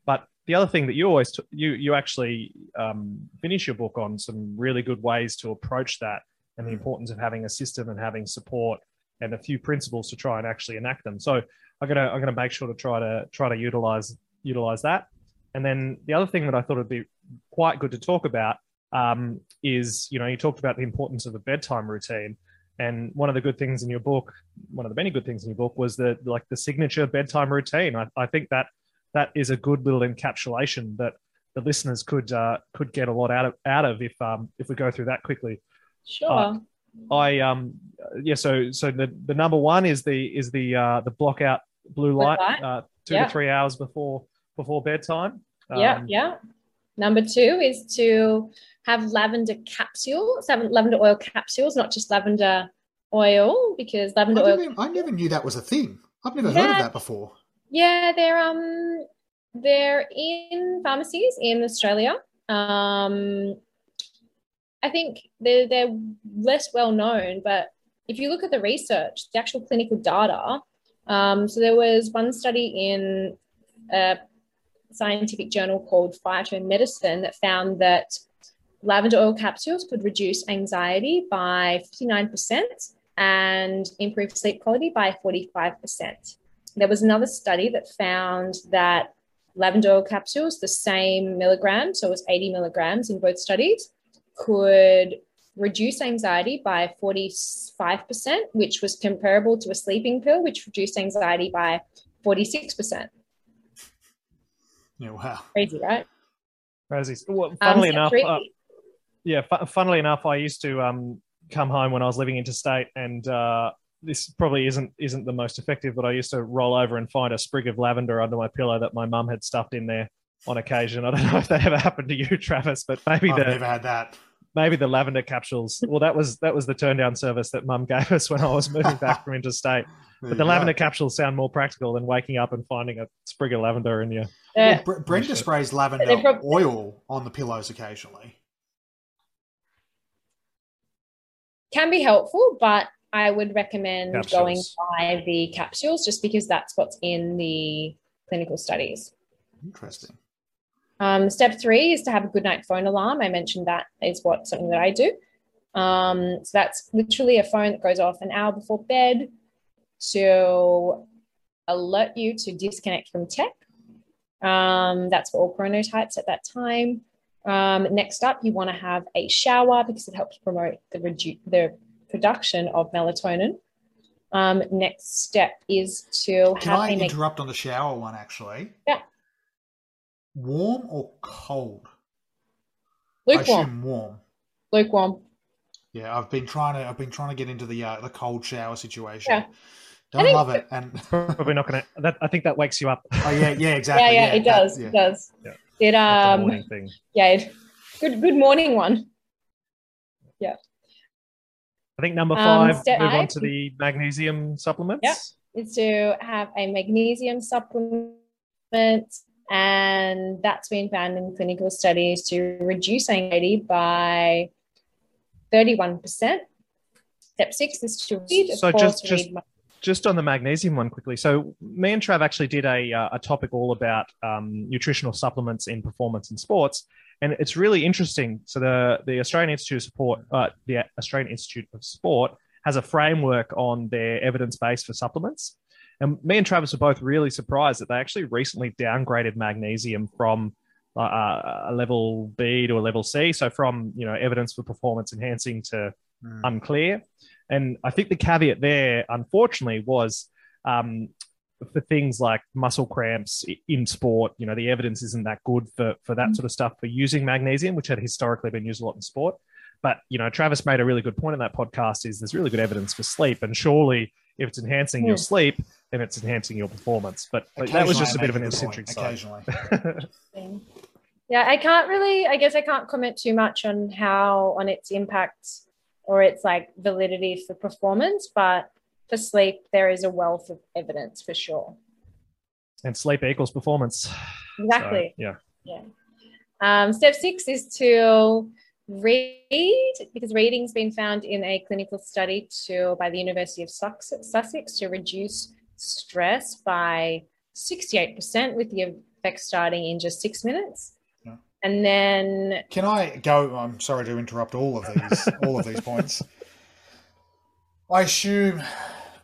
but the other thing that you always t- you you actually um, finish your book on some really good ways to approach that and the importance of having a system and having support and a few principles to try and actually enact them. So I'm gonna I'm gonna make sure to try to try to utilize utilize that. And then the other thing that I thought would be quite good to talk about um, is you know you talked about the importance of a bedtime routine. And one of the good things in your book, one of the many good things in your book, was that like the signature bedtime routine. I, I think that that is a good little encapsulation that the listeners could uh, could get a lot out of out of if um, if we go through that quickly. Sure. Uh, I um yeah so so the, the number one is the is the uh the block out blue light, light. Uh, two yeah. to three hours before before bedtime. Um, yeah, yeah. Number two is to have lavender capsules, lavender oil capsules, not just lavender oil, because lavender I oil. Never, I never knew that was a thing. I've never yeah. heard of that before. Yeah, they're um they're in pharmacies in Australia. Um, I think they're, they're less well known, but if you look at the research, the actual clinical data, um, so there was one study in a scientific journal called Phytomedicine that found that lavender oil capsules could reduce anxiety by 59% and improve sleep quality by 45%. There was another study that found that lavender oil capsules, the same milligram, so it was 80 milligrams in both studies, could reduce anxiety by 45%, which was comparable to a sleeping pill, which reduced anxiety by 46%. Yeah, wow. Crazy, right? Crazy. Well, funnily um, enough, uh, yeah, funnily enough, I used to um, come home when I was living interstate and uh, this probably isn't isn't the most effective, but I used to roll over and find a sprig of lavender under my pillow that my mum had stuffed in there on occasion. I don't know if that ever happened to you, Travis, but maybe I've the never had that. Maybe the lavender capsules. Well, that was that was the turn down service that Mum gave us when I was moving back from interstate. But the lavender capsules sound more practical than waking up and finding a sprig of lavender in your. Yeah. Well, Brenda sprays lavender probably... oil on the pillows occasionally. Can be helpful, but I would recommend capsules. going by the capsules just because that's what's in the clinical studies. Interesting. Um, step three is to have a good night phone alarm. I mentioned that is what something that I do. Um, so that's literally a phone that goes off an hour before bed to alert you to disconnect from tech. Um, that's for all chronotypes at that time. Um, next up, you want to have a shower because it helps promote the, redu- the production of melatonin. Um, next step is to Can I interrupt on the shower one actually? Yeah warm or cold? Lukewarm. warm. Lukewarm. Yeah, I've been trying to. I've been trying to get into the uh, the cold shower situation. Yeah. Don't love it, and probably not going to. I think that wakes you up. Oh yeah, yeah, exactly. yeah, yeah, yeah, it does. yeah. It does. Yeah. It um. Thing. Yeah. It, good. Good morning one. Yeah. I think number um, five. Um, move on to the magnesium supplements. Yeah. Is to have a magnesium supplement and that's been found in clinical studies to reduce anxiety by 31%. Step six is to read. So just, just, just on the magnesium one quickly. So me and Trav actually did a, uh, a topic all about um, nutritional supplements in performance and sports. And it's really interesting. So the, the Australian Institute of Sport, uh, the Australian Institute of Sport has a framework on their evidence base for supplements. And me and Travis were both really surprised that they actually recently downgraded magnesium from uh, a level B to a level C. So from you know evidence for performance enhancing to mm. unclear. And I think the caveat there, unfortunately, was um, for things like muscle cramps in sport. You know, the evidence isn't that good for for that mm. sort of stuff for using magnesium, which had historically been used a lot in sport. But you know, Travis made a really good point in that podcast: is there's really good evidence for sleep, and surely if it's enhancing mm. your sleep, then it's enhancing your performance. But, but that was just a bit of an eccentric side. yeah, I can't really. I guess I can't comment too much on how on its impact or its like validity for performance, but for sleep, there is a wealth of evidence for sure. And sleep equals performance. Exactly. So, yeah. Yeah. Um, step six is to read because reading's been found in a clinical study to by the University of Sussex to reduce stress by 68% with the effect starting in just six minutes. Yeah. And then Can I go? I'm sorry to interrupt all of these all of these points. I assume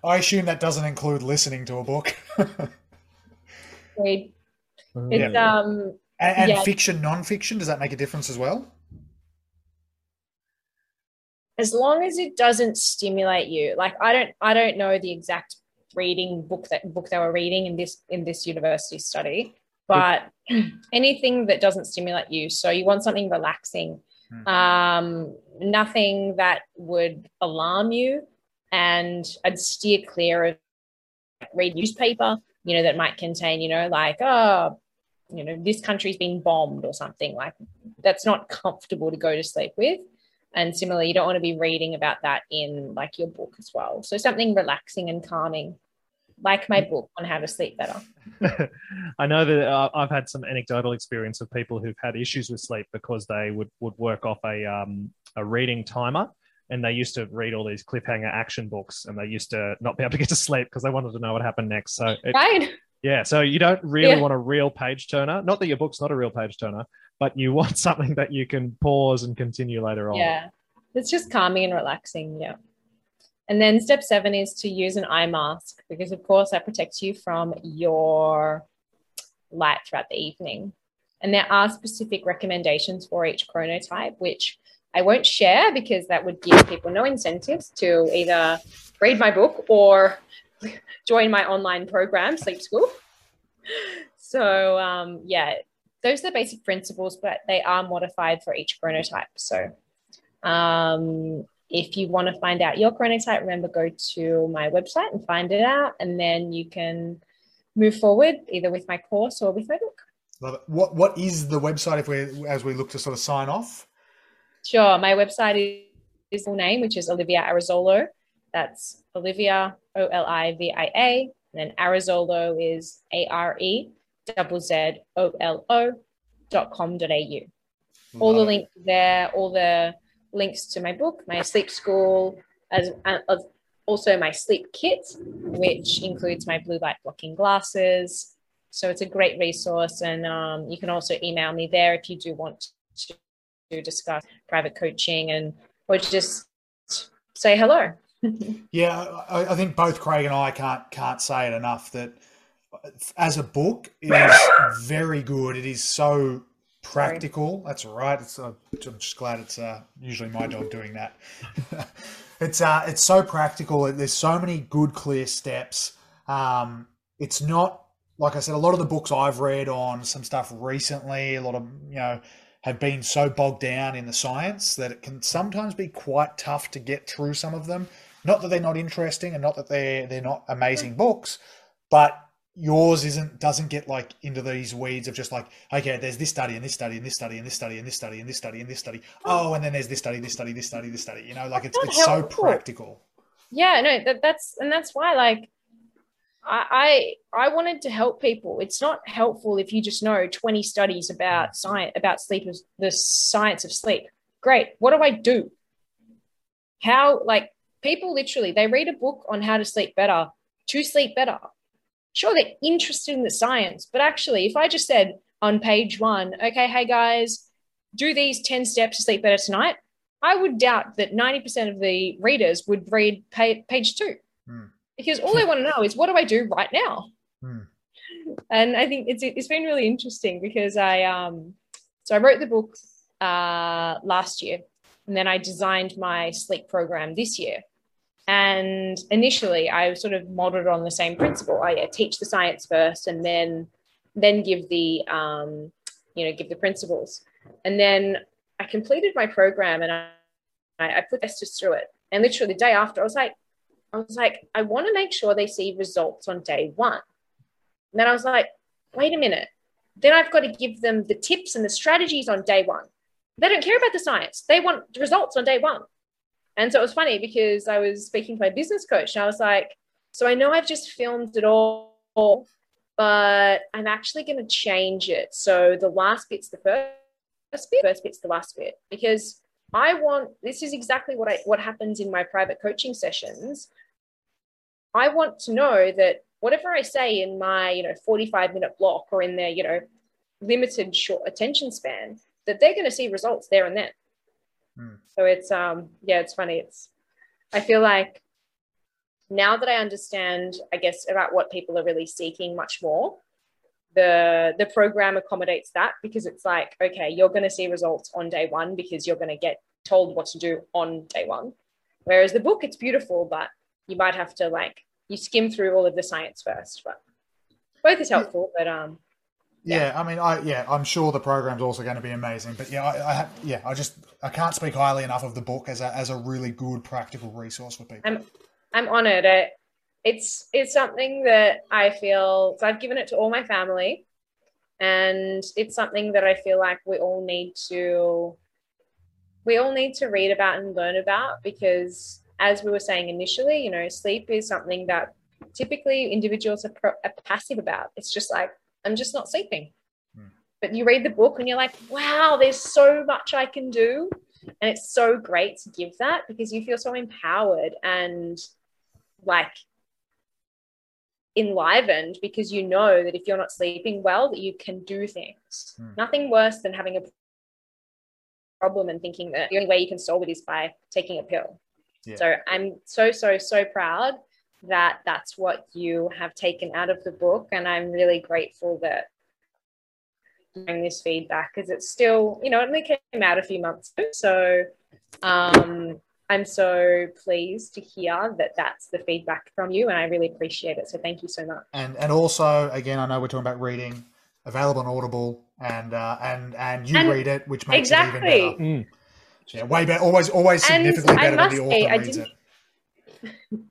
I assume that doesn't include listening to a book. read. Mm-hmm. Um And, and Yeah. fiction, non-fiction, does that make a difference as well? as long as it doesn't stimulate you like i don't i don't know the exact reading book that book they were reading in this in this university study but anything that doesn't stimulate you so you want something relaxing um nothing that would alarm you and i'd steer clear of read newspaper you know that might contain you know like oh you know this country's been bombed or something like that's not comfortable to go to sleep with. And similarly you don't want to be reading about that in like your book as well. So something relaxing and calming like my book on how to sleep better I know that uh, I've had some anecdotal experience of people who've had issues with sleep because they would, would work off a, um, a reading timer and they used to read all these cliffhanger action books and they used to not be able to get to sleep because they wanted to know what happened next. So, it, right yeah, so you don't really Yeah. want a real page turner. Not that your book's not a real page turner, but you want something that you can pause and continue later on. yeah it's just calming and relaxing yeah and then step seven is to use an eye mask because of course that protects you from your light throughout the evening. And there are specific recommendations for each chronotype which i won't share because that would give people no incentives to either read my book or join my online program sleep school. So um, yeah those are the basic principles but they are modified for each chronotype. So um, if you want to find out your chronotype, remember go to my website and find it out, and then you can move forward either with my course or with my book. Love it. What What is the website if we as we look to sort of sign off? Sure, my website is, full name, which is Olivia Arezzolo. That's Olivia O L I V I A, and then Arezzolo is A R E double Z O L O dot com dot au. all the links there, all the links to my book, my sleep school, as, as also my sleep kit, which includes my blue light blocking glasses. So it's a great resource, and um, you can also email me there if you do want to, to discuss private coaching and or just say hello. Yeah, I, I think both Craig and I can't can't say it enough that as a book, it is very good. It is so practical. That's right. It's uh, I'm just glad it's uh, usually my dog doing that. it's uh, it's so practical. There's so many good, clear steps. Um, it's not like I said. A lot of the books I've read on some stuff recently, a lot of you know, have been so bogged down in the science that it can sometimes be quite tough to get through some of them. Not that they're not interesting, and not that they're they're not amazing books, but yours isn't doesn't get like into these weeds of just like okay there's this study and this study and this study and this study and this study and this study and this study. Oh. oh and then there's this study this study this study this study. You know like it's it's so practical. Yeah no that, that's and that's why like I, I wanted to help people. It's not helpful if you just know 20 studies about mm. science about sleep the science of sleep. Great. What do i do? How like people literally they read a book on how to sleep better to sleep better sure they're interested in the science but actually if i just said on page one okay hey guys do these 10 steps to sleep better tonight I would doubt that 90% of the readers would read pa- page two Hmm. because all they want to know is what do I do right now? Hmm. And I think it's it's been really interesting because I um so I wrote the book uh last year and then I designed my sleep program this year. And initially I sort of modeled on the same principle. I teach the science first and then then give the um you know give the principles. And then I completed my program and I, I put testers through it. And literally the day after, I was like, I was like, I want to make sure they see results on day one. And then I was like, wait a minute. Then I've got to give them the tips and the strategies on day one. They don't care about the science. They want results on day one. And so it was funny because I was speaking to my business coach and I was like, so I know I've just filmed it all, but I'm actually going to change it. So the last bit's the first bit, first bit's the last bit because I want this is exactly what I what happens in my private coaching sessions. I want to know that whatever I say in my, you know, 45 minute block or in their, you know, limited short attention span, that they're going to see results there and then. Hmm. So it's um yeah, it's funny. It's I feel like now that I understand, I guess, about what people are really seeking much more, the the program accommodates that because it's like, okay, you're going to see results on day one because you're going to get told what to do on day one. Whereas the book, it's beautiful, but you might have to like you skim through all of the science first. But both is helpful, but um. Yeah. yeah, I mean, I yeah, I'm sure the program's also going to be amazing. But yeah, I, I have, yeah, I just I can't speak highly enough of the book as a as a really good practical resource for people. I'm I'm honored. It, it's it's something that I feel so I've given it to all my family, and it's something that I feel like we all need to we all need to read about and learn about because as we were saying initially, you know, sleep is something that typically individuals are, pro- are passive about. It's just like I'm just not sleeping. Hmm. But you read the book and you're like, wow, there's so much I can do. And it's so great to give that because you feel so empowered and like enlivened because you know that if you're not sleeping well that you can do things mm. nothing worse than having a problem and thinking that the only way you can solve it is by taking a pill yeah. so i'm so so so proud that that's what you have taken out of the book and i'm really grateful that hearing this feedback because it's still you know it only came out a few months ago so um I'm so pleased to hear that that's the feedback from you, and I really appreciate it. So thank you so much. And and also, again, I know we're talking about reading, available on Audible, and uh, and and you and read it, which makes exactly. it even better. Mm. Yeah, way better. Always, always significantly better than the author say, reads it.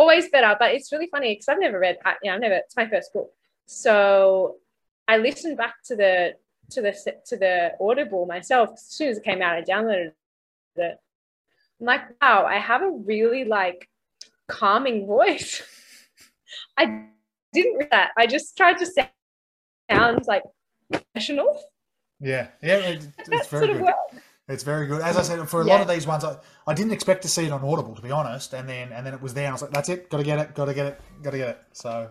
Always better, but it's really funny because I've never read. I, know, I've never. It's my first book, so I listened back to the to the to the Audible myself. As soon as it came out, I downloaded it I'm like, wow, I have a really like calming voice. I didn't read that. I just tried to sound like professional. Yeah, yeah, it, it's very good. It's very good. As I said, for a yeah. lot of these ones, I, I didn't expect to see it on Audible, to be honest. And then and then it was there, and I was like, that's it. Got to get it. Got to get it. Got to get it. So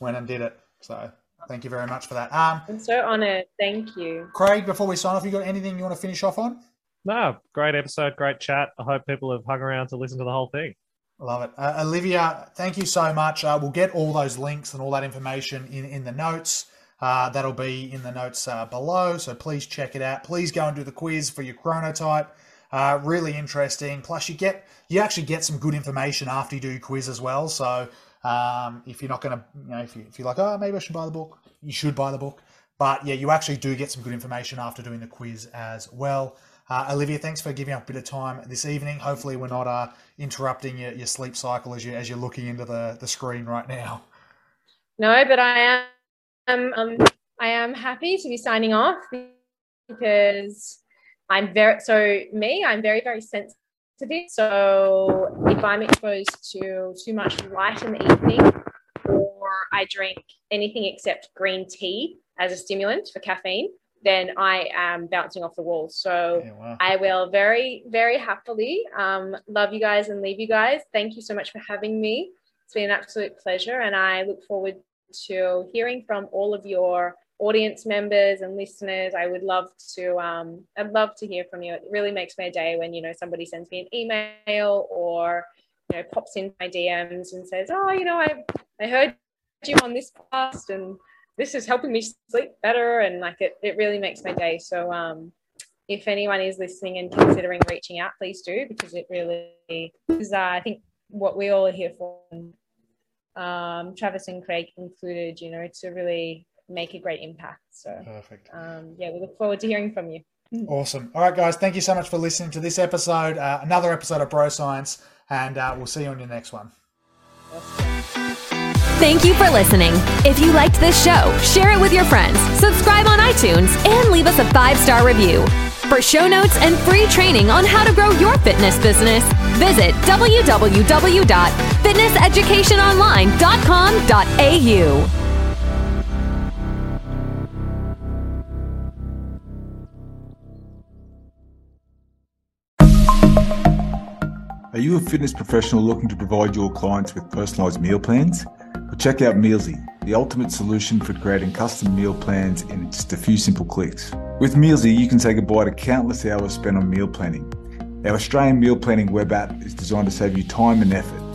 went and did it. So thank you very much for that. Um, I'm so honoured. Thank you, Craig. Before we sign off, you got anything you want to finish off on? No, great episode, great chat. I hope people have hung around to listen to the whole thing. Love it. Uh, Olivia, thank you so much. Uh, we'll get all those links and all that information in, in the notes. Uh, that'll be in the notes uh, below. So please check it out. Please go and do the quiz for your chronotype. Uh, really interesting. Plus, you get you actually get some good information after you do quiz as well. So um, if you're not going to, you know, if, you, if you're like, oh, maybe I should buy the book, you should buy the book. But yeah, you actually do get some good information after doing the quiz as well. Uh, Olivia, thanks for giving up a bit of time this evening. Hopefully, we're not uh, interrupting your, your sleep cycle as you as you're looking into the, the screen right now. No, but I am um, I am happy to be signing off because I'm very so me. I'm very very sensitive. So if I'm exposed to too much light in the evening, or I drink anything except green tea as a stimulant for caffeine, then I am bouncing off the walls. So yeah, wow. I will very, very happily um, love you guys and leave you guys. Thank you so much for having me. It's been an absolute pleasure. And I look forward to hearing from all of your audience members and listeners. I would love to, um, I'd love to hear from you. It really makes my day when, you know, somebody sends me an email or, you know, pops in my DMs and says, oh, you know, I, I heard you on this podcast and this is helping me sleep better and like it, it really makes my day so um if anyone is listening and considering reaching out please do because it really is uh, i think what we all are here for um travis and craig included you know to really make a great impact so perfect um yeah we look forward to hearing from you awesome all right guys thank you so much for listening to this episode uh, another episode of bro science and uh, we'll see you on your next one. Thank you for listening. If you liked this show, share it with your friends, subscribe on iTunes, and leave us a five star review. For show notes and free training on how to grow your fitness business, visit www.fitnesseducationonline.com.au. Are you a fitness professional looking to provide your clients with personalized meal plans? Well, check out Mealsy, the ultimate solution for creating custom meal plans in just a few simple clicks. With Mealsy, you can say goodbye to countless hours spent on meal planning. Our Australian meal planning web app is designed to save you time and effort